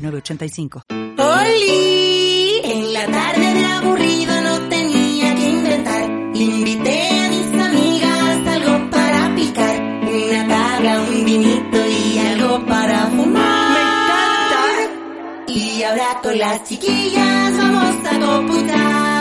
906985. ¡Oli! En la tarde de aburrido no tenía que inventar. Invité a mis amigas algo para picar. Una tabla, un vinito y algo para fumar. ¡Me encanta! Y ahora con las chiquillas vamos a computar.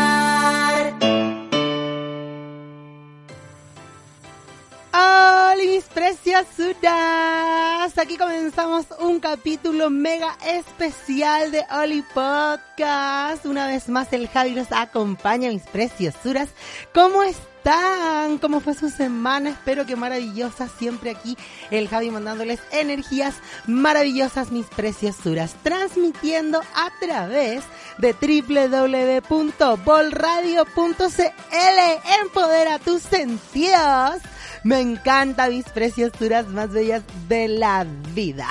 Hola mis preciosuras, aquí comenzamos un capítulo mega especial de Oli Podcast. Una vez más el Javi nos acompaña, mis preciosuras. ¿Cómo están? ¿Cómo fue su semana? Espero que maravillosa. Siempre aquí el Javi mandándoles energías maravillosas, mis preciosuras. Transmitiendo a través de www.bolradio.cl. Empodera tus sentidos. Me encanta mis preciosuras más bellas de la vida.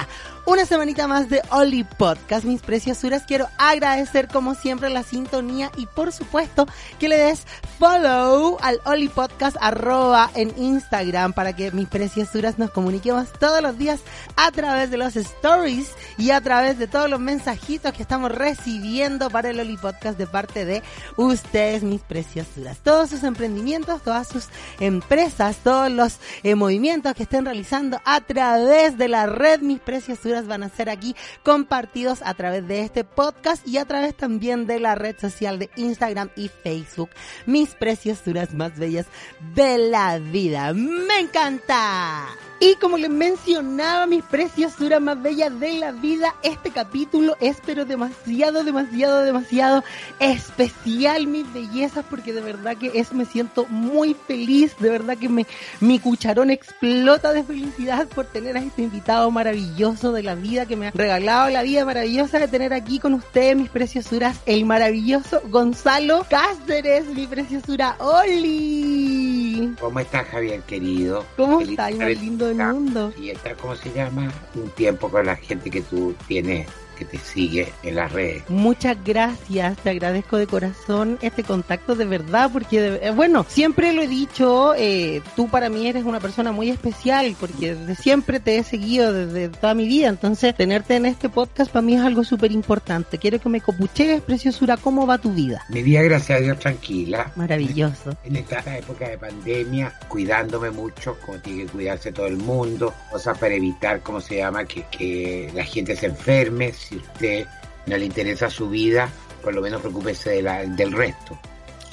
Una semanita más de Oli Podcast, mis preciosuras. Quiero agradecer como siempre la sintonía y por supuesto que le des follow al Oli Podcast arroba en Instagram para que mis preciosuras nos comuniquemos todos los días a través de los stories y a través de todos los mensajitos que estamos recibiendo para el Oli Podcast de parte de ustedes, mis preciosuras. Todos sus emprendimientos, todas sus empresas, todos los eh, movimientos que estén realizando a través de la red, mis preciosuras van a ser aquí compartidos a través de este podcast y a través también de la red social de Instagram y Facebook. Mis preciosuras más bellas de la vida. ¡Me encanta! Y como les mencionaba, mis preciosuras más bellas de la vida, este capítulo es pero demasiado, demasiado, demasiado especial, mis bellezas, porque de verdad que es, me siento muy feliz, de verdad que me, mi cucharón explota de felicidad por tener a este invitado maravilloso de la vida que me ha regalado la vida maravillosa de tener aquí con ustedes, mis preciosuras, el maravilloso Gonzalo Cáceres, mi preciosura Oli. ¿Cómo estás, Javier, querido? ¿Cómo estás, más lindo del mundo? Y estar, ¿cómo se llama? Un tiempo con la gente que tú tienes, que te sigue en las redes. Muchas gracias, te agradezco de corazón este contacto de verdad, porque de- eh, bueno, siempre lo he dicho, eh, tú para mí eres una persona muy especial, porque desde siempre te he seguido desde toda mi vida, entonces tenerte en este podcast para mí es algo súper importante. Quiero que me copuchees, preciosura, ¿cómo va tu vida? Mi vida, gracias a Dios, tranquila. Maravilloso. En esta época de pandemia, cuidándome mucho, como tiene que cuidarse todo el mundo, cosas para evitar, ¿cómo se llama? Que, que la gente se enferme. Si usted no le interesa su vida, por lo menos preocúpese de la- del resto.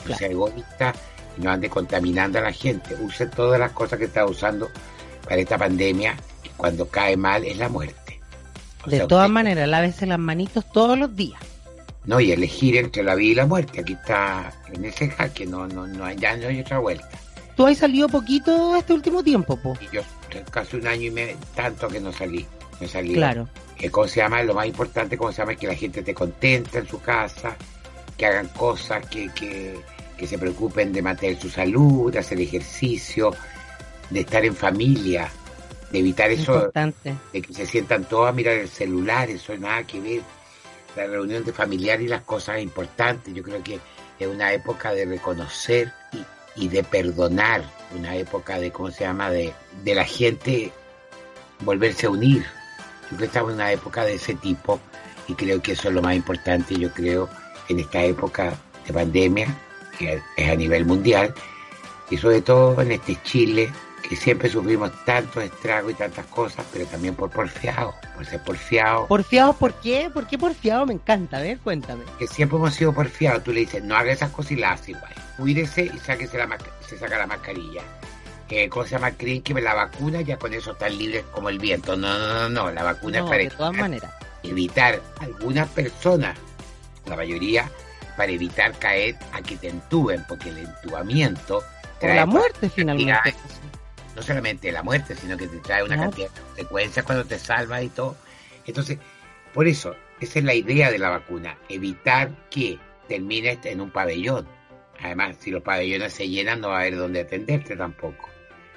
No sea egoísta y no ande contaminando a la gente. Use todas las cosas que está usando para esta pandemia, que cuando cae mal es la muerte. O De sea, todas usted- maneras, lávese las manitos todos los días. No, y elegir entre la vida y la muerte. Aquí está en ese jaque, no, no, no ya no hay otra vuelta. Tú has salido poquito este último tiempo, po. Y yo casi un año y medio, tanto que no salí. No salí. Claro. ¿Cómo se llama? Lo más importante, ¿cómo se llama? Es que la gente esté contenta en su casa, que hagan cosas, que, que, que se preocupen de mantener su salud, de hacer ejercicio, de estar en familia, de evitar eso, Importante. de que se sientan todos a mirar el celular, eso nada que ver. La reunión de familiares y las cosas importantes, yo creo que es una época de reconocer y, y de perdonar, una época de, ¿cómo se llama?, de, de la gente volverse a unir. Yo creo que estamos en una época de ese tipo y creo que eso es lo más importante, yo creo, en esta época de pandemia, que es a nivel mundial, y sobre todo en este Chile, que siempre sufrimos tantos estragos y tantas cosas, pero también por porfiado, por ser porfiado, ¿Porfiados por qué? ¿Por qué porfiado? Me encanta, a ver, cuéntame. que siempre hemos sido porfiados. Tú le dices, no haga esas cosas y las hace igual. Cuídese y sáquese la se saca la mascarilla. Eh, ¿Cómo se llama? Creen que la vacuna ya con eso están libres como el viento. No, no, no, no. La vacuna No, es para de todas evitar- maneras. evitar algunas personas, la mayoría, para evitar caer a que te entuben, porque el entubamiento trae la muerte, finalmente. Mira, no solamente la muerte, sino que te trae una cantidad de consecuencias cuando te salvas y todo. Entonces, por eso, Esa es la idea de la vacuna, evitar que termines en un pabellón. Además, si los pabellones se llenan, no va a haber dónde atenderte tampoco.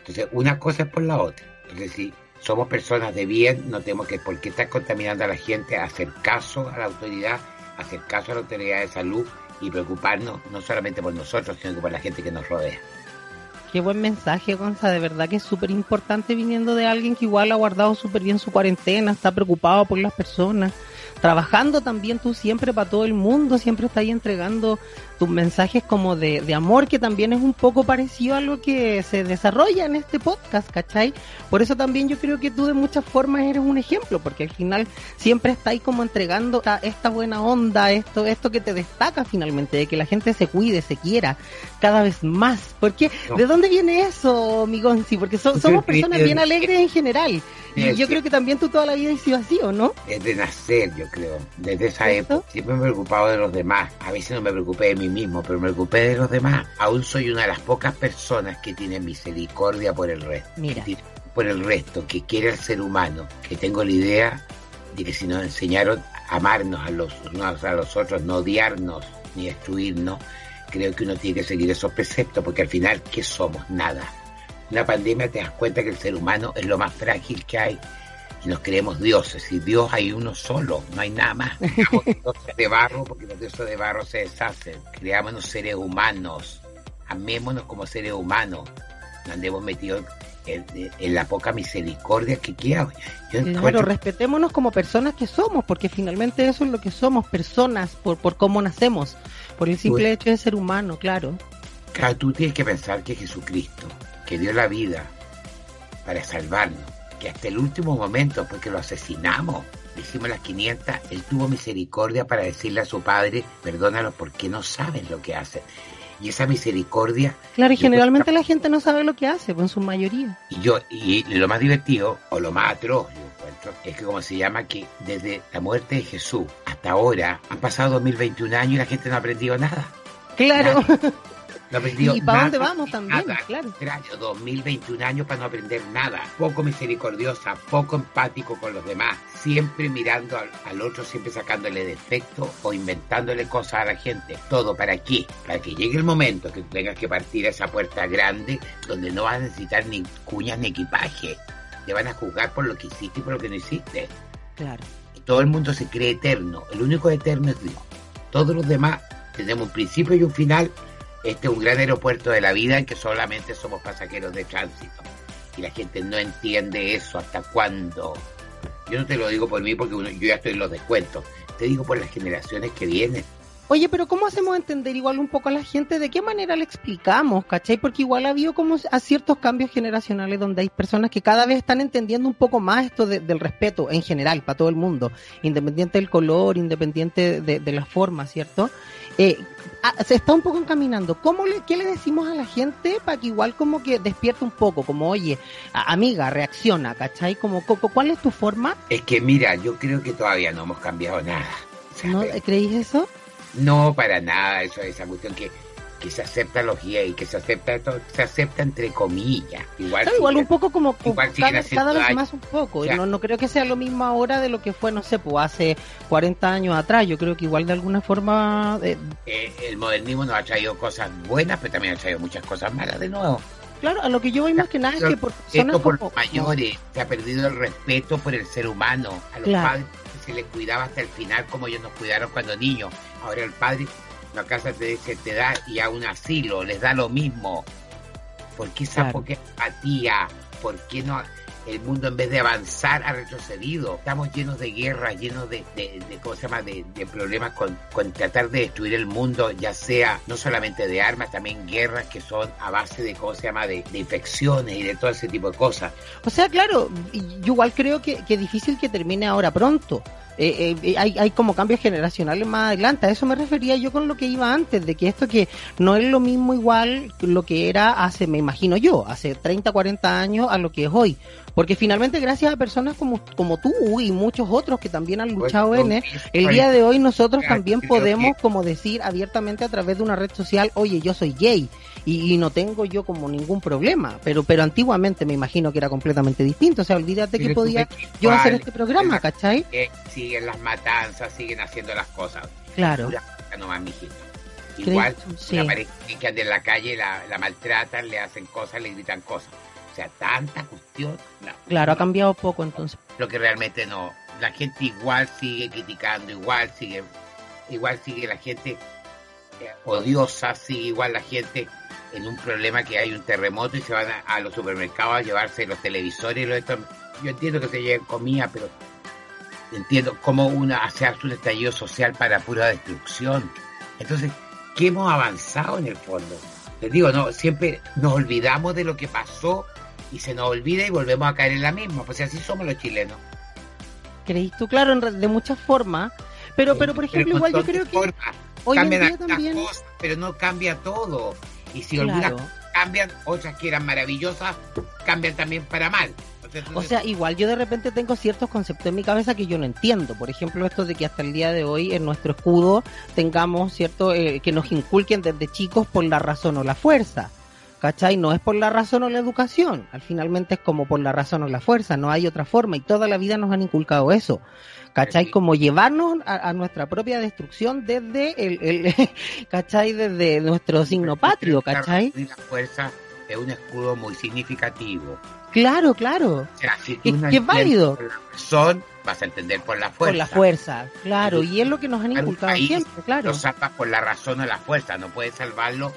Entonces, una cosa es por la otra. Entonces, si somos personas de bien, no tenemos que, por qué estar contaminando a la gente, hacer caso a la autoridad, hacer caso a la autoridad de salud y preocuparnos no solamente por nosotros, sino por la gente que nos rodea. Qué buen mensaje, Gonza. De verdad que es súper importante viniendo de alguien que igual ha guardado súper bien su cuarentena, está preocupado por las personas trabajando también tú siempre para todo el mundo, siempre estás ahí entregando tus mensajes como de, de, amor, que también es un poco parecido a lo que se desarrolla en este podcast, ¿cachai? Por eso también yo creo que tú de muchas formas eres un ejemplo, porque al final siempre estás ahí como entregando esta, esta buena onda, esto, esto que te destaca finalmente, de que la gente se cuide, se quiera cada vez más. Porque, ¿de dónde viene eso, Migonzi? Porque somos personas bien alegres en general. Y yo creo que también tú toda la vida has sido así, ¿o no? Es de nacer, yo creo. Desde esa época. Siempre me he preocupado de los demás. A veces no me preocupé de mí mismo, pero me preocupé de los demás. Aún soy una de las pocas personas que tiene misericordia por el resto. Mira. Por el resto, que quiere al ser humano. Que tengo la idea de que si nos enseñaron a amarnos a los unos a los otros, no odiarnos ni destruirnos, creo que uno tiene que seguir esos preceptos, porque al final, ¿qué somos? Nada la pandemia te das cuenta que el ser humano es lo más frágil que hay y nos creemos dioses y Dios hay uno solo, no hay nada más. dioses de barro porque los dioses de barro se deshacen. Creámonos seres humanos, amémonos como seres humanos, no andemos metidos en, en, la poca misericordia que queda. Yo claro, respetémonos como personas que somos, porque finalmente eso es lo que somos, personas, por, por cómo nacemos, por el simple hecho de ser humano, claro. Claro, tú tienes que pensar que Jesucristo que dio la vida para salvarnos, que hasta el último momento, porque lo asesinamos, le hicimos las 500, él tuvo misericordia para decirle a su padre, perdónalo porque no saben lo que hacen. Y esa misericordia... Claro, y generalmente la gente no sabe lo que hace, pues, en su mayoría. Y yo, y lo más divertido, o lo más atroz, yo encuentro, es que como se llama que desde la muerte de Jesús hasta ahora han pasado 2021 años y la gente no ha aprendido nada. Claro. Nada. No ¿Y para dónde vamos también? Nada, claro. 2021 años para no aprender nada. Poco misericordiosa, poco empático con los demás. Siempre mirando al, al, otro, siempre sacándole defectos o inventándole cosas a la gente. ¿Todo para qué? Para que llegue el momento que tengas que partir a esa puerta grande donde no vas a necesitar ni cuñas ni equipaje. Te van a juzgar por lo que hiciste y por lo que no hiciste. Claro. Todo el mundo se cree eterno. El único eterno es Dios. Todos los demás tenemos un principio y un final este es un gran aeropuerto de la vida en que solamente somos pasajeros de tránsito. Y la gente no entiende eso hasta cuándo. Yo no te lo digo por mí porque yo ya estoy en los descuentos. Te digo por las generaciones que vienen. Oye, pero ¿cómo hacemos entender igual un poco a la gente? ¿De qué manera le explicamos, cachai? Porque igual ha habido como a ciertos cambios generacionales donde hay personas que cada vez están entendiendo un poco más esto de, del respeto en general para todo el mundo, independiente del color, independiente de, de la forma, ¿cierto? Eh, ah, se está un poco encaminando. ¿Cómo le, ¿Qué le decimos a la gente para que igual como que despierte un poco? Como, oye, amiga, reacciona, ¿cachai? Como, ¿Cuál es tu forma? Es que mira, yo creo que todavía no hemos cambiado nada. ¿No creéis eso? No, para nada, eso esa cuestión que que se acepta los gays, que se acepta esto, se acepta entre comillas. Igual, claro, igual un poco como igual cada, cada vez más un poco. no, no creo que sea lo mismo ahora de lo que fue, no sé, pues hace 40 años atrás. Yo creo que igual de alguna forma... Eh, eh, el modernismo nos ha traído cosas buenas, pero también ha traído muchas cosas malas de nuevo. Claro, a lo que yo voy más que nada es que por personas por como, mayores se ha perdido el respeto por el ser humano. A los padres se les cuidaba hasta el final como ellos nos cuidaron cuando niños. Ahora el padre la casa te, se te da y a un asilo les da lo mismo. ¿Por qué esa claro. poca empatía? ¿Por qué no el mundo en vez de avanzar ha retrocedido? Estamos llenos de guerras, llenos de, de, de ¿cómo se llama? De, de problemas con, con, tratar de destruir el mundo, ya sea no solamente de armas, también guerras que son a base de, ¿cómo se llama? De, infecciones y de todo ese tipo de cosas. O sea, claro, yo igual creo que, que difícil que termine ahora pronto. Eh, eh, hay, hay como cambios generacionales más adelante. A eso me refería yo con lo que iba antes, de que esto que no es lo mismo igual lo que era hace, me imagino yo, hace 30, 40 años a lo que es hoy. Porque finalmente gracias a personas como, como tú y muchos otros que también han luchado en él, el día de hoy nosotros también podemos como decir abiertamente a través de una red social, oye, yo soy gay. Y, no tengo yo como ningún problema, pero pero antiguamente me imagino que era completamente distinto, o sea, olvídate que podía yo hacer este programa, ¿cachai? siguen las matanzas, siguen haciendo las cosas. Claro. Igual, una pareja que anda en la calle, la, la maltratan, le hacen cosas, le gritan cosas. O sea, tanta cuestión. claro, ha cambiado poco entonces. Lo que realmente no. La gente igual sigue criticando, igual sigue, igual sigue la gente eh, odiosa, sigue igual la gente en un problema que hay un terremoto y se van a, los supermercados a llevarse los televisores y lo esto. Yo entiendo que se lleven comida, pero entiendo cómo una hace un estallido social para pura destrucción. Entonces, ¿qué hemos avanzado en el fondo? Les digo, no, siempre nos olvidamos de lo que pasó y se nos olvida y volvemos a caer en la misma, pues así somos los chilenos. ¿Creís tú? Claro, de muchas formas, pero, pero por ejemplo, igual yo creo que hoy en día también... Cosas, pero no cambia todo. Y si algunas cambian, otras que eran maravillosas, cambian también para mal. O sea, igual yo de repente tengo ciertos conceptos en mi cabeza que yo no entiendo. Por ejemplo, esto de que hasta el día de hoy en nuestro escudo tengamos, ¿cierto?, eh, que nos inculquen desde chicos por la razón o la fuerza. ¿Cachai? No es por la razón o la educación. Al finalmente es como por la razón o la fuerza. No hay otra forma. Y toda la vida nos han inculcado eso. ¿Cachai? Como llevarnos a, nuestra propia destrucción desde el, el ¿cachai? Desde nuestro signo patrio, ¿cachai? La fuerza es un escudo muy significativo. Claro, claro. O sea, si tú es, válido. Son, vas a entender por la fuerza. Por la fuerza, claro. Y es lo que nos han inculcado siempre, claro. Lo salvas por la razón o la fuerza. No puedes salvarlo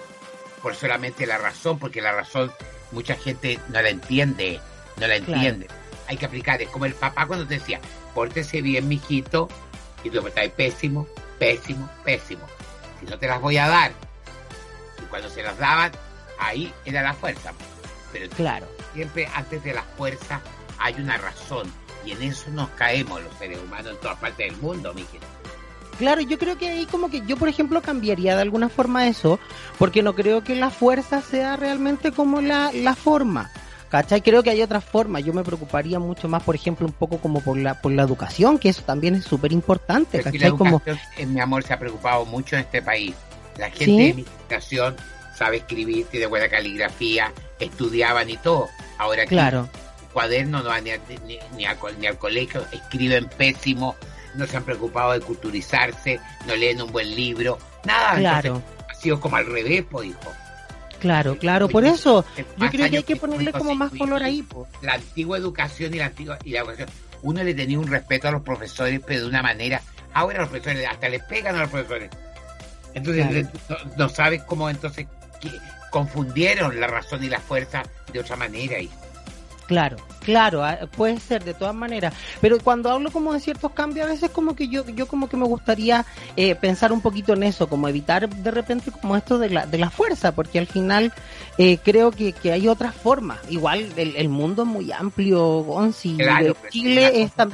por solamente la razón, porque la razón mucha gente no la entiende. No la entiende. Hay que aplicar. Es como el papá cuando te decía, pórtese bien, mijito, y tú estás pésimo, pésimo, pésimo. Si no te las voy a dar. Y cuando se las daban, ahí era la fuerza. Pero claro. siempre antes de la fuerza hay una razón. Y en eso nos caemos los seres humanos en todas partes del mundo, Miguel. Claro, yo creo que ahí como que yo, por ejemplo, cambiaría de alguna forma eso, porque no creo que la fuerza sea realmente como la, la forma. ¿Cachai? Creo que hay otras formas. Yo me preocuparía mucho más, por ejemplo, un poco como por la, por la educación, que eso también es súper importante. ¿cachai? La como... mi amor, se ha preocupado mucho en este país. La gente de mi educación sabe escribir, tiene buena caligrafía, estudiaban y todo. Ahora aquí, claro. cuaderno no van ni, ni, ni, al, colegio, escriben pésimo, no se han preocupado de culturizarse, no leen un buen libro, nada. Claro. ha sido como al revés, pues, hijo. Claro, claro, por eso yo creo que hay que ponerle como más color ahí. La antigua educación y la antigua y la educación, uno le tenía un respeto a los profesores, pero de una manera, ahora los profesores hasta les pegan a los profesores. Entonces no, no sabes cómo entonces confundieron la razón y la fuerza de otra manera. Y... Claro, claro, ah, puede ser de todas maneras. Pero cuando hablo como de ciertos cambios, a veces como que yo, yo como que me gustaría eh, pensar un poquito en eso, como evitar de repente como esto de la, de la fuerza, porque al final eh, creo que, que hay otras formas. Igual el, mundo es muy amplio, Gonzi. Chile es tan,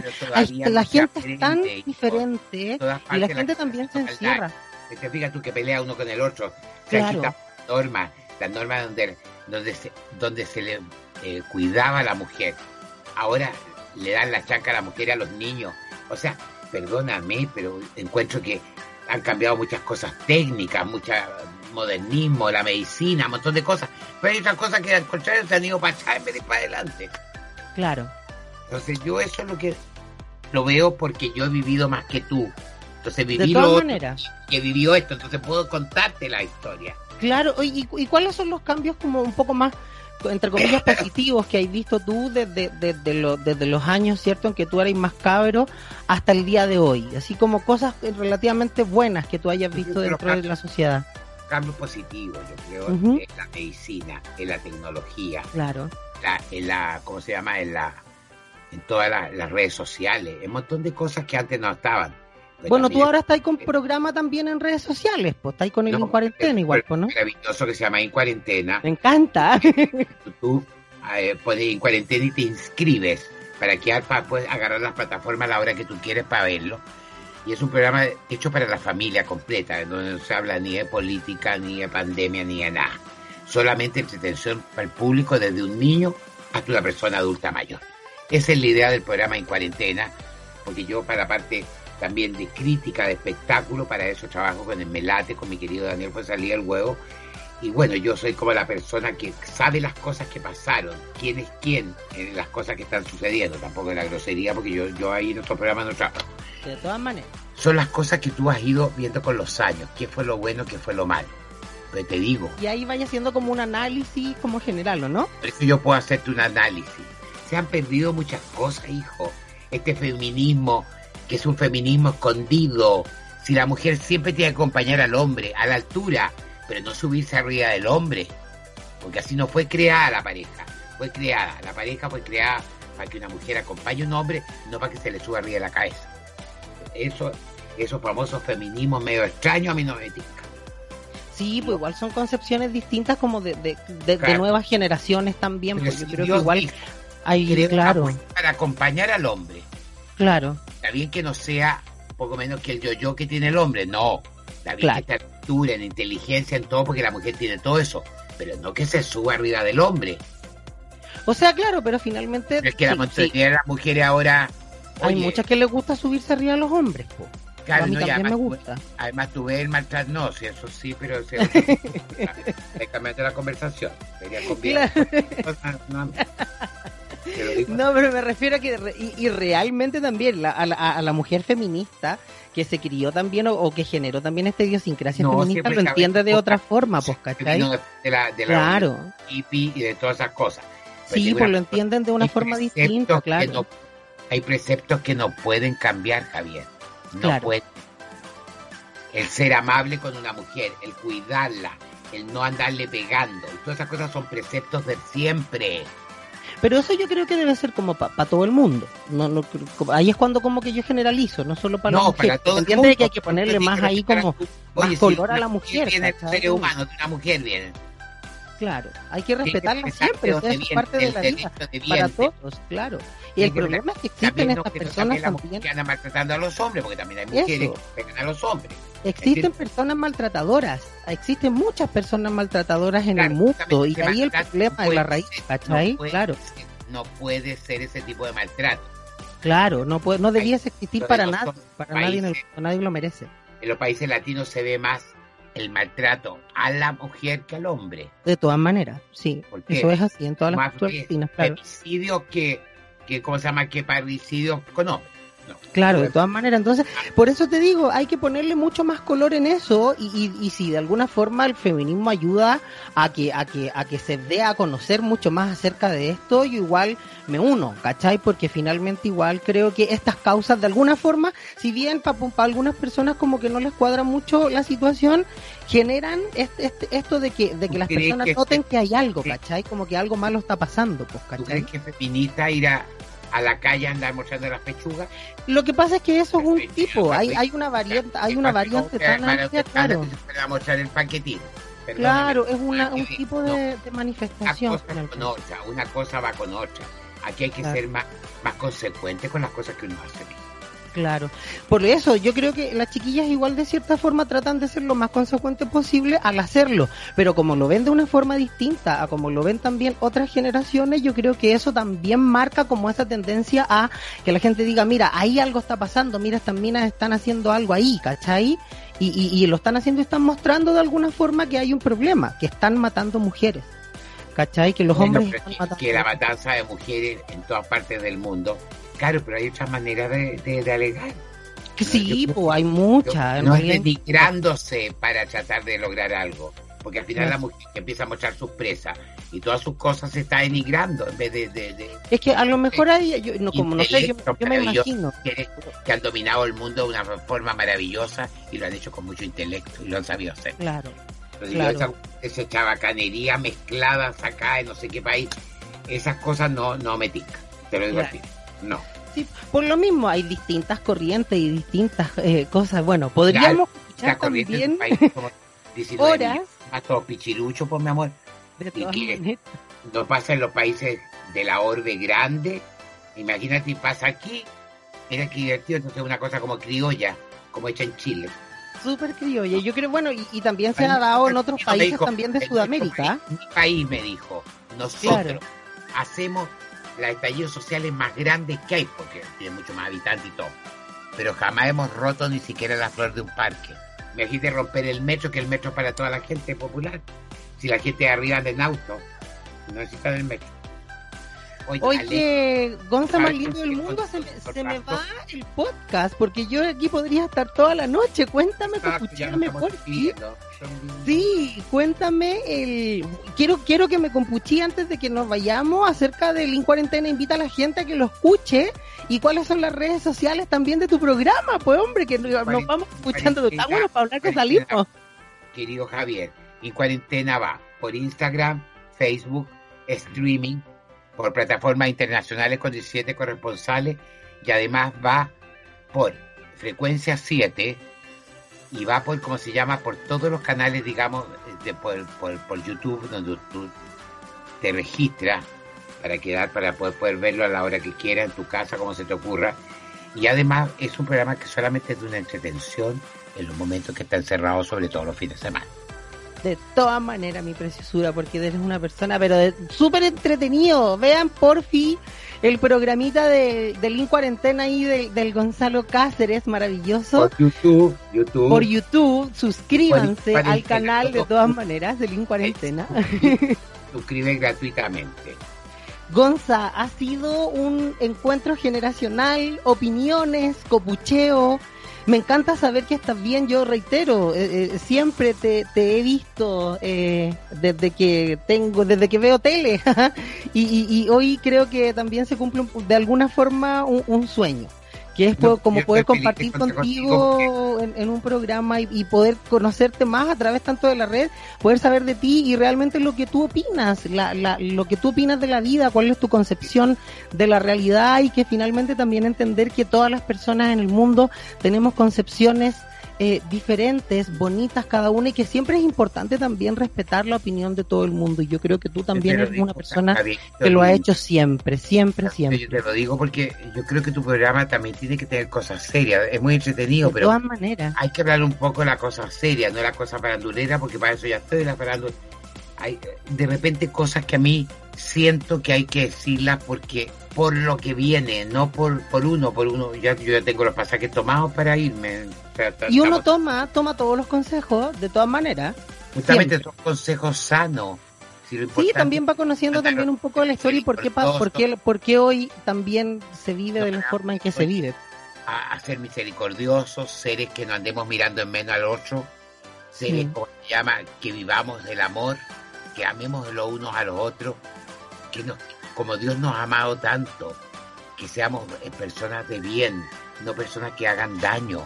la gente es tan diferente y la gente también se encierra. Te fijas tú que pelea uno con el otro. Claro norma, la norma donde, donde, se, donde se le eh, cuidaba a la mujer. Ahora le dan la chanca a la mujer y a los niños. O sea, perdóname, pero encuentro que han cambiado muchas cosas técnicas, mucho modernismo, la medicina, un montón de cosas. Pero hay otras cosas que al contrario se han ido para atrás en vez de para adelante. Claro. Entonces yo eso es lo que lo veo porque yo he vivido más que tú. Entonces viví de todas maneras. que vivió esto, entonces puedo contarte la historia. Claro, ¿y, y cuáles son los cambios como un poco más, entre comillas, positivos que has visto tú desde, desde, desde los años, ¿cierto?, en que tú eres más cabro hasta el día de hoy? Así como cosas relativamente buenas que tú hayas visto dentro de la sociedad. Cambios positivos, yo creo, en la medicina, en la tecnología. Claro. en la, ¿cómo se llama? En la en todas las redes sociales, un montón de cosas que antes no estaban bueno, tú ahora estás con programa también en redes sociales, pues estás con el En Cuarentena igual, pues, ¿no? Maravilloso que se llama En Cuarentena. Me encanta. Tú, eh, pones En Cuarentena y te inscribes para que puedas agarrar las plataformas a la hora que tú quieres para verlo. Y es un programa hecho para la familia completa, donde no se habla ni de política, ni de pandemia, ni de nada. Solamente entretención para el público desde un niño hasta una persona adulta mayor. Esa es la idea del programa En Cuarentena, porque yo para la parte también de crítica, de espectáculo, para eso trabajo con el Melate, con mi querido Daniel pues salía el Huevo, y bueno, yo soy como la persona que sabe las cosas que pasaron, quién es quién en las cosas que están sucediendo, tampoco en la grosería, porque yo, yo ahí en otro programa no trabajo. De todas maneras. Son las cosas que tú has ido viendo con los años, qué fue lo bueno, qué fue lo malo. Pero te digo, Y ahí vaya haciendo como un análisis como general, ¿o no? por eso yo puedo hacerte un análisis. Se han perdido muchas cosas, hijo. Este feminismo, que es un feminismo escondido. Si la mujer siempre tiene que acompañar al hombre, a la altura, pero no subirse arriba del hombre. Porque así no fue creada la pareja. Fue creada, la pareja fue creada para que una mujer acompañe a un hombre, no para que se le suba arriba de la cabeza. Eso, esos famosos feminismos medio extraños a mí no me tinca. Sí, pues igual son concepciones distintas como de, de, de- de Claro. nuevas generaciones también, Pero pues yo si creo que igual hay, claro, para acompañar al hombre. Claro, Está bien que no sea poco menos que el yo-yo que tiene el hombre, no. Está bien Claro. que esté en altura, en inteligencia, en todo, porque la mujer tiene todo eso. Pero no que se suba arriba del hombre. o sea, claro, pero finalmente Pero es que la mayoría sí, de las mujeres ahora. hay muchas que les gusta subirse arriba a los hombres, po. claro, a mí no, también me además, gusta. además tú ves el maltrato. No, sí, eso sí, pero. Sí, Hay la conversación. Sería conviene. No, no. No, pero me refiero a que y, y realmente también la- a, la, a la mujer feminista que se crió también o, o que generó también esta idiosincrasia No, feminista lo entiende de otra forma, pues, ¿cachai? de, la, de la Claro, hippie y de todas esas cosas. Pero sí, pues lo entienden de una forma distinta, claro. no- hay preceptos que no pueden cambiar, Javier. No Claro. pueden. El ser amable con una mujer, el cuidarla, el no andarle pegando. Y todas esas cosas son preceptos de siempre. Pero eso yo creo que debe ser como para todo el mundo. No, no, ahí es cuando como que yo generalizo, no solo para la no, mujer. para todo el Entiende mundo. que hay que ponerle más ahí como, más si color a la mujer, Viene el ser humano de una mujer viene. Claro, hay que respetarla respetar siempre, o sea, es parte de la vida. Para todos, claro. Y el problema es que existen estas que no personas también que anda maltratando a los hombres, porque también hay mujeres Eso. que pegan a los hombres. Existen personas maltratadoras, existen muchas personas maltratadoras en Claro, el mundo y ahí el problema no es la raíz, ser- ¿cachai? puede claro, no puede ser ese tipo de maltrato. claro, no puede, no debiese existir para nada, para nadie, en el- países. nadie lo merece. En los países latinos se ve más el maltrato a la mujer que al hombre. De todas maneras, sí, ¿Por qué? eso es así en todas las Más culturas que claro. que, que, ¿cómo se llama? Que parricidio con hombres. No. Claro, de todas maneras. Entonces, por eso te digo, hay que ponerle mucho más color en eso y, y, y si de alguna forma el feminismo ayuda a que, a que, a que se dé a conocer mucho más acerca de esto, yo igual me uno, ¿cachai? Porque finalmente igual creo que estas causas de alguna forma, si bien para algunas personas como que no les cuadra mucho la situación, generan este, este- esto de que, de que ¿Tú las personas que- noten que hay algo, ¿cachai? Como que algo malo está pasando, pues, ¿Tú ¿cachai? crees que feminista ir a, la calle andar mostrando las pechugas? Lo que pasa es que eso es un tipo, hay, hay una variante, hay una variante tan amplia, para claro. mostrar el paquetín. Claro, es una, un tipo no. de, Una manifestación. cosa finalmente. con otra, una cosa va con otra. Aquí hay que Claro. ser más, más consecuente con las cosas que uno hace. Claro. Por eso, yo creo que las chiquillas igual de cierta forma tratan de ser lo más consecuente posible al hacerlo. Pero como lo ven de una forma distinta a como lo ven también otras generaciones, yo creo que eso también marca como esa tendencia a que la gente diga, mira, ahí algo está pasando, mira, estas minas están haciendo algo ahí, ¿cachai? Y, y, y lo están haciendo y están mostrando de alguna forma que hay un problema, que están matando mujeres. ¿Cachai? Que los hombres están matando que la matanza de mujeres en todas partes del mundo. Claro, pero hay otras maneras de, de, de alegar. Que sí, yo- pues hay muchas. no es denigrándose para tratar de lograr algo. Porque al final la mujer que empieza a mostrar sus presas y todas sus cosas se está denigrando en vez de, de, de Es que a lo mejor hay, yo, no, como no sé, yo, me imagino. que han dominado el mundo de una forma maravillosa y lo han hecho con mucho intelecto y lo han sabido hacer. Claro. Pero digo, Claro. esa, esa chabacanería mezclada acá en no sé qué país, esas cosas no, no me tincan. Te lo digo Claro. a ti. No. Sí, por lo mismo hay distintas corrientes y distintas eh, cosas. Bueno, podríamos La escuchar en también un país como 19 horas a todos pichiruchos, por mi amor. de ¿Y maneras. No pasa en los países de la orbe grande. Imagínate si pasa aquí. Mira qué divertido. Entonces, una cosa como criolla, como hecha en Chile. Súper criolla. Yo creo, bueno, y, y también se ha dado en otros dijo, países también de Sudamérica. país, Mi país me dijo, nosotros Claro. hacemos los estallidos sociales más grandes que hay, porque tiene mucho más habitantes y todo. Pero jamás hemos roto ni siquiera la flor de un parque. Me dijiste romper el metro, que el metro es para toda la gente popular. Si la gente arriba anda en auto, no necesitan el metro. Ale, Oye, Gonza, más lindo del mundo, se, me- se va el podcast, porque yo aquí podría estar toda la noche. Cuéntame, copuchea nos mejor. estamos ¿sí? cuéntame el quiero quiero que me compuchí antes de que nos vayamos acerca del In Cuarentena, invita a la gente a que lo escuche y cuáles son las redes sociales también de tu programa, pues hombre, que nos vamos escuchando, está bueno para hablar que salimos. querido Javier, y cuarentena va por Instagram, Facebook, streaming, por plataformas internacionales con 17 corresponsales y además va por frecuencia 7 y va por, como se llama, por todos los canales, digamos, de, por, por, por YouTube, donde tú te registras para quedar, para poder, poder verlo a la hora que quieras, en tu casa, como se te ocurra. Y además es un programa que solamente es de una entretención en los momentos que está encerrado, sobre todo los fines de semana. De todas maneras, mi preciosura, porque eres una persona, pero de- súper entretenido. Vean, porfi, el programita de, del In Cuarentena ahí del, del Gonzalo Cáceres, maravilloso. Por YouTube, YouTube. Por YouTube, suscríbanse Cuarentena, al canal de todas maneras del In Cuarentena. Suscribe gratuitamente. Gonza, ha sido un encuentro generacional, opiniones, copucheo. Me encanta saber que estás bien. Yo reitero, eh, eh, siempre te, te he visto eh, desde que tengo, desde que veo tele. y, hoy creo que también se cumple un- de alguna forma un sueño, que es No, como poder compartir contigo en, en un programa y, y poder conocerte más a través tanto de la red, poder saber de ti y realmente lo que tú opinas, la, la, lo que tú opinas de la vida, cuál es tu concepción de la realidad y que finalmente también entender que todas las personas en el mundo tenemos concepciones eh, diferentes, bonitas cada una y que siempre es importante también respetar la opinión de todo el mundo y yo creo que tú también Yo eres digo, una persona Javier, que lo ha yo- hecho siempre, siempre, Yo siempre. te lo digo porque yo creo que tu programa también tiene que tener cosas serias. Es muy entretenido, De pero todas maneras. hay que hablar un poco de la cosa seria, no la cosa farandulera, porque para eso ya estoy la farándula. Hay de repente cosas que a mí siento que hay que decirlas porque por lo que viene, no por por uno, por uno. Ya, yo ya tengo los pasajes tomados para irme. O sea, ta- Y uno estamos- toma, toma todos los consejos, de todas maneras. justamente son consejos sanos. Si Sí, también va conociendo Claro. también un poco la historia y por qué, pa- por qué, por qué hoy también se vive de la forma en que se vive. a, a ser misericordiosos, seres que no andemos mirando en menos al otro, seres, Sí. como se llama, que vivamos el amor, que amemos los unos a los otros, que como Dios nos ha amado tanto, que seamos eh, personas de bien, no personas que hagan daño.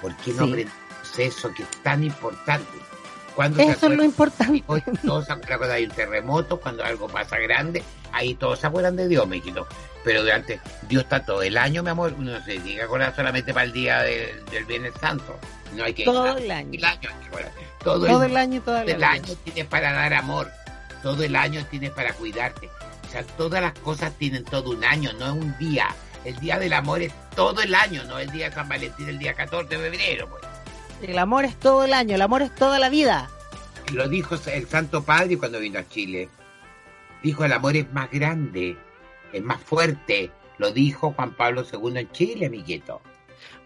¿Por qué no Sí. aprendemos eso que es tan importante? Cuando Eso es lo importante. Hoy todos cuando hay un terremoto, cuando algo pasa grande, ahí todos se acuerdan de Dios, mijito. Pero durante, Dios está todo el año, mi amor, uno no se tiene que acordar solamente para el día de- del Viernes Santo. No hay que Todo el año. el año. Todo, Todo el, el año, todo la el vida. año tienes para dar amor. Todo el año tienes para cuidarte. O sea, todas las cosas tienen todo un año, no es un día. El día del amor es todo el año, no el día de San Valentín, el día 14 de febrero. Pues. El amor es todo el año, el amor es toda la vida. Lo dijo el Santo Padre cuando vino a Chile. Dijo, el amor es más grande, es más fuerte. Lo dijo Juan Pablo II en Chile, amiguito.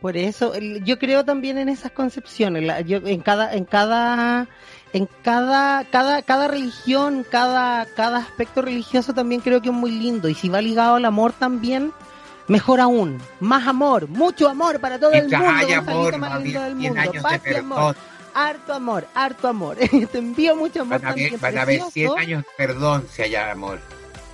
Por eso, yo creo también en esas concepciones. la- yo, en cada, en cada, en cada, cada, cada religión, cada, cada aspecto religioso también creo que es muy lindo. Y si va ligado al amor también, mejor aún. Más amor, mucho amor para todo el mundo. Gonzalito amor, haber del 100 mundo. años de Paz y amor. Harto amor, harto amor. Te envío mucho amor Van a, también. haber, van a haber 100 precioso. años de perdón si haya amor.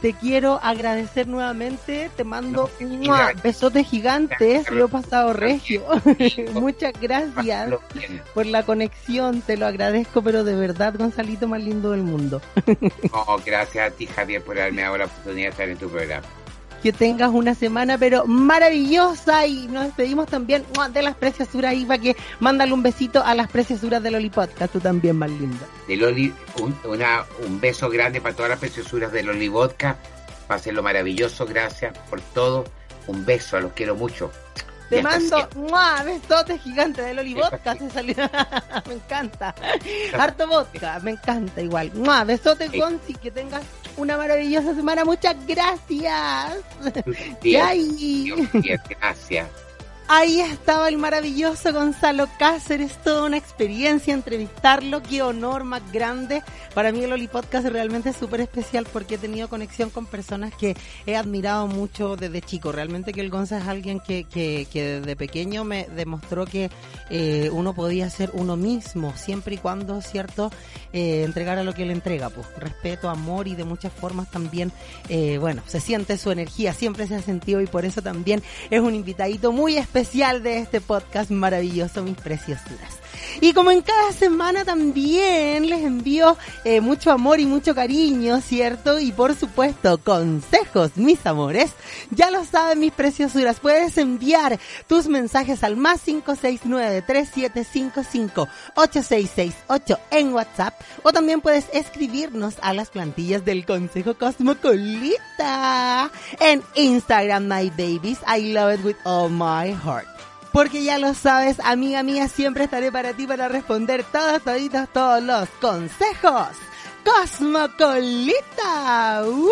Te quiero agradecer nuevamente. Te mando No, ¡mua! besotes gigantes. Lo he pasado regio. Muchas gracias por la conexión. Te lo agradezco, pero de verdad, Gonzalito, más lindo del mundo. No, gracias a ti, Javier, por haberme dado la oportunidad de estar en tu programa. Que tengas una semana, pero maravillosa. Y nos despedimos también de las preciosuras. Para que mándale un besito a las preciosuras del Oli Podcast. Tú también, más linda. De Loli, un, un beso grande para todas las preciosuras de Loli Vodka. Pásenlo maravilloso, gracias por todo. Un beso, los quiero mucho. Te mando. ¡mua! besotes gigantes del Oli Sí, hasta Vodka. Se salió. me encanta. Harto vodka, me encanta igual. ¡Mua! Besotes, Sí. Gonzi. Que tengas una maravillosa semana. Muchas gracias. Yay. Dios, gracias. Ahí estaba el maravilloso Gonzalo Cáceres, toda una experiencia entrevistarlo, qué honor más grande. Para mí el Oli Podcast realmente súper especial porque he tenido conexión con personas que he admirado mucho desde chico. Realmente que el Gonzalo es alguien que, que, que desde pequeño me demostró que eh, uno podía ser uno mismo, siempre y cuando, ¿cierto?, eh, entregara lo que le entrega, pues respeto, amor y de muchas formas también, eh, bueno, se siente su energía, siempre se ha sentido y por eso también es un invitadito muy especial especial de este podcast maravilloso, mis preciosuras. Y como en cada semana también les envío eh, mucho amor y mucho cariño, ¿cierto? Y por supuesto, consejos, mis amores. Ya lo saben, mis preciosuras. Puedes enviar tus mensajes al más 569-3755-8668 en WhatsApp. O también puedes escribirnos a las plantillas del Consejo Cosmocolita en Instagram, my babies. I love it with all my heart. Porque ya lo sabes, amiga mía, siempre estaré para ti para responder todos, toditos, todos los consejos. Cosmocolita. ¡Woo!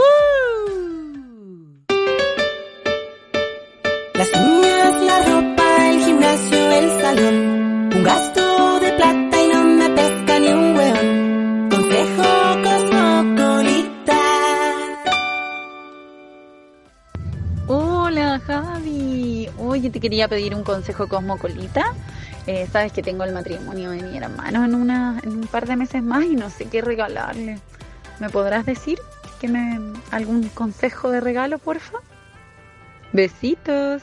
Las uñas, la ropa, el gimnasio, el salón. Javi, oye te quería pedir un consejo cosmocolita. Eh, sabes que tengo el matrimonio de mi hermano en un par de meses más y no sé qué regalarle. ¿Me podrás decir que me algún consejo de regalo, porfa? Besitos.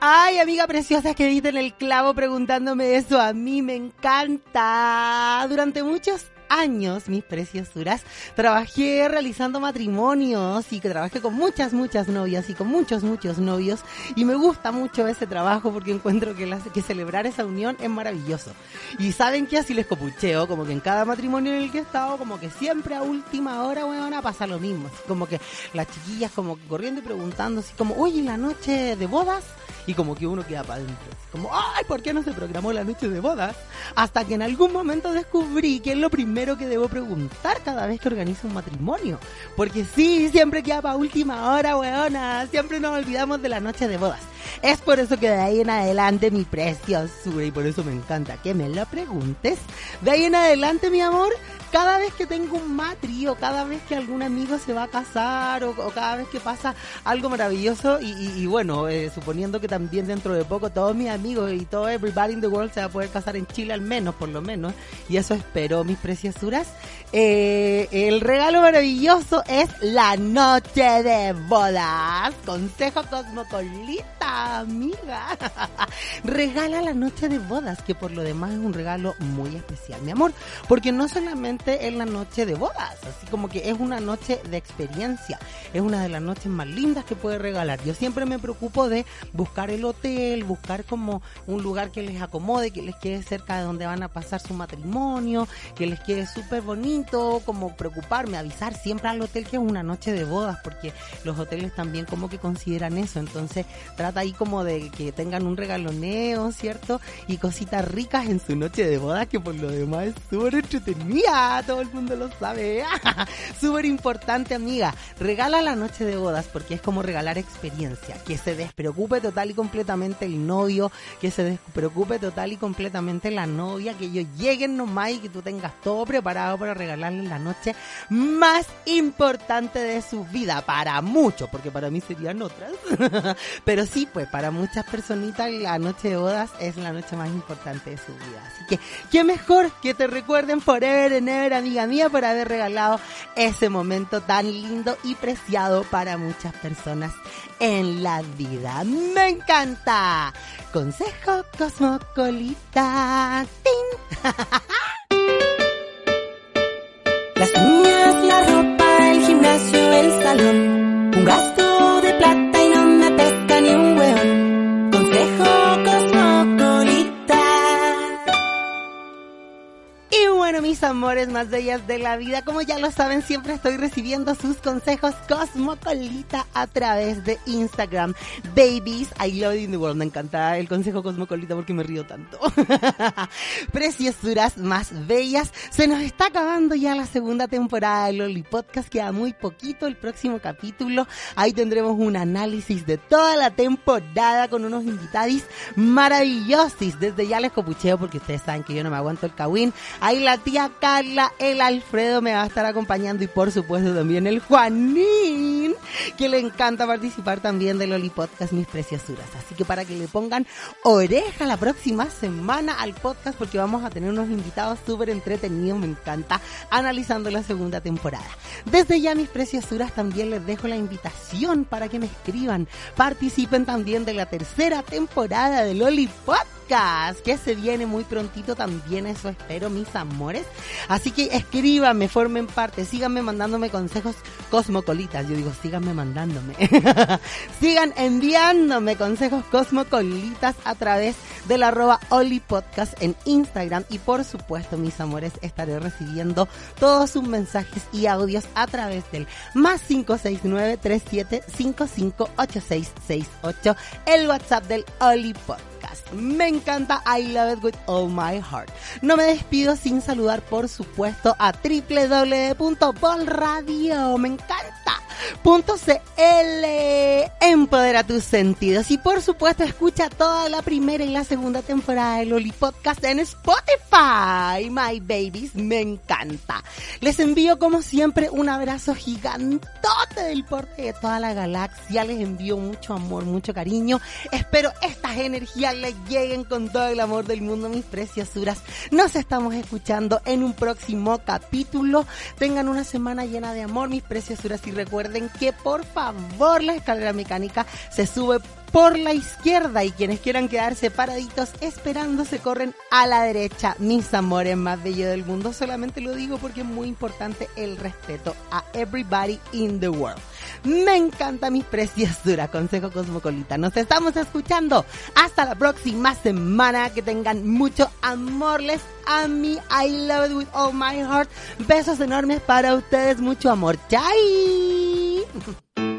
Ay, amiga preciosa que diste en el clavo preguntándome eso. A mí me encanta. Durante muchos años, mis preciosuras, trabajé realizando matrimonios y que trabajé con muchas, muchas novias y con muchos, muchos novios. Y me gusta mucho ese trabajo porque encuentro que, las- que celebrar esa unión es maravilloso. Y saben que así les copucheo, como que en cada matrimonio en el que he estado, como que siempre a última hora, weona, pasa lo mismo. Así como que las chiquillas como que corriendo y preguntando, así como, oye, la noche de bodas. Y como que uno queda para adentro. Como, ay, ¿por qué no se programó la noche de bodas? Hasta que en algún momento descubrí que es lo primero que debo preguntar cada vez que organizo un matrimonio. Porque sí, siempre queda para última hora, weona. Siempre nos olvidamos de la noche de bodas. Es por eso que de ahí en adelante, mi preciosura, y por eso me encanta que me lo preguntes. De ahí en adelante, mi amor, cada vez que tengo un matri o cada vez que algún amigo se va a casar o, cada vez que pasa algo maravilloso y, y- bueno, eh, suponiendo que también dentro de poco todos mis amigos y todo everybody in the world se va a poder casar en Chile al menos, por lo menos, y eso espero, mis preciosuras. Eh, el regalo maravilloso es la noche de bodas. Consejo cosmocolita, amiga. Regala la noche de bodas, que por lo demás es un regalo muy especial, mi amor, porque no solamente es la noche de bodas, así como que es una noche de experiencia, es una de las noches más lindas que puede regalar. Yo siempre me preocupo de buscar el hotel, buscar como un lugar que les acomode, que les quede cerca de donde van a pasar su matrimonio, que les quede súper bonito, como preocuparme, avisar siempre al hotel que es una noche de bodas, porque los hoteles también como que consideran eso, entonces trata ahí como de que tengan un regaloneo, ¿cierto? Y cositas ricas en su noche de bodas, que por lo demás es súper entretenida, todo el mundo lo sabe, súper importante amiga, regala la noche de bodas porque es como regalar experiencia, que se despreocupe total y completamente el novio, que se despreocupe total y completamente la novia, que ellos lleguen nomás y que tú tengas todo preparado para regalarle la noche más importante de su vida, para muchos, porque para mí serían otras, pero sí, pues para muchas personitas la noche de bodas es la noche más importante de su vida, así que qué mejor que te recuerden forever and amiga mía, por haber regalado ese momento tan lindo y preciado para muchas personas en la vida. ¡Me encanta! Consejo Cosmocolita. ¡Tin! Las uñas, la ropa, el gimnasio, el salón. Bueno, mis amores más bellas de la vida, como ya lo saben, siempre estoy recibiendo sus consejos Cosmocolita a través de Instagram. Babies, I love in the world. Me encanta el consejo Cosmocolita porque me río tanto. Preciosuras más bellas. Se nos está acabando ya la segunda temporada de Loli Podcast. Queda muy poquito el próximo capítulo. Ahí tendremos un análisis de toda la temporada con unos invitados maravillosos. Desde ya les copucheo porque ustedes saben que yo no me aguanto el kawin. Ahí la tía Carla, el Alfredo me va a estar acompañando y por supuesto también el Juanín, que le encanta participar también del Loli Podcast Mis Preciosuras. Así que para que le pongan oreja la próxima semana al podcast porque vamos a tener unos invitados súper entretenidos, me encanta, analizando la segunda temporada. Desde ya mis preciosuras también les dejo la invitación para que me escriban, participen también de la tercera temporada del Loli Podcast, que se viene muy prontito también, eso espero mis amores. Así que escríbanme, formen parte, síganme mandándome consejos cosmocolitas. Yo digo, síganme mandándome. Sigan enviándome consejos cosmocolitas a través del arroba Oli Podcast en Instagram. Y por supuesto, mis amores, estaré recibiendo todos sus mensajes y audios a través del más 569 37558668 el WhatsApp del Oli Podcast. Me encanta, I love it with all my heart. No me despido sin saludar, por supuesto, a www.polradio. Me encanta. .cl Empodera tus sentidos y por supuesto escucha toda la primera y la segunda temporada de Loli Podcast en Spotify. My babies, me encanta. Les envío como siempre un abrazo gigantote del porte de toda la galaxia. Les envío mucho amor, mucho cariño. Espero estas energías les lleguen con todo el amor del mundo, mis preciosuras. Nos estamos escuchando en un próximo capítulo. Tengan una semana llena de amor, mis preciosuras y recuerden que por favor la escalera mecánica se sube por la izquierda y quienes quieran quedarse paraditos esperando se corren a la derecha. Mis amores más bellos del mundo, solamente lo digo porque es muy importante el respeto a everybody in the world. Me encanta mis preciosuras, consejo cosmocolita. Nos estamos escuchando. Hasta la próxima semana. Que tengan mucho amor. Les a. I love it with all my heart. Besos enormes para ustedes. Mucho amor. Chai.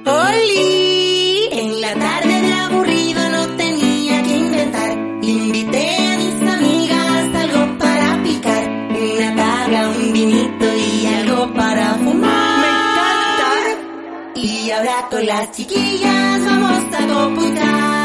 Oli, en la tarde de aburrido no tenía que inventar. Invité a mis amigas algo para picar. Una tabla, un vinito y algo para fumar. Me encanta. Y ahora con las chiquillas vamos a computar.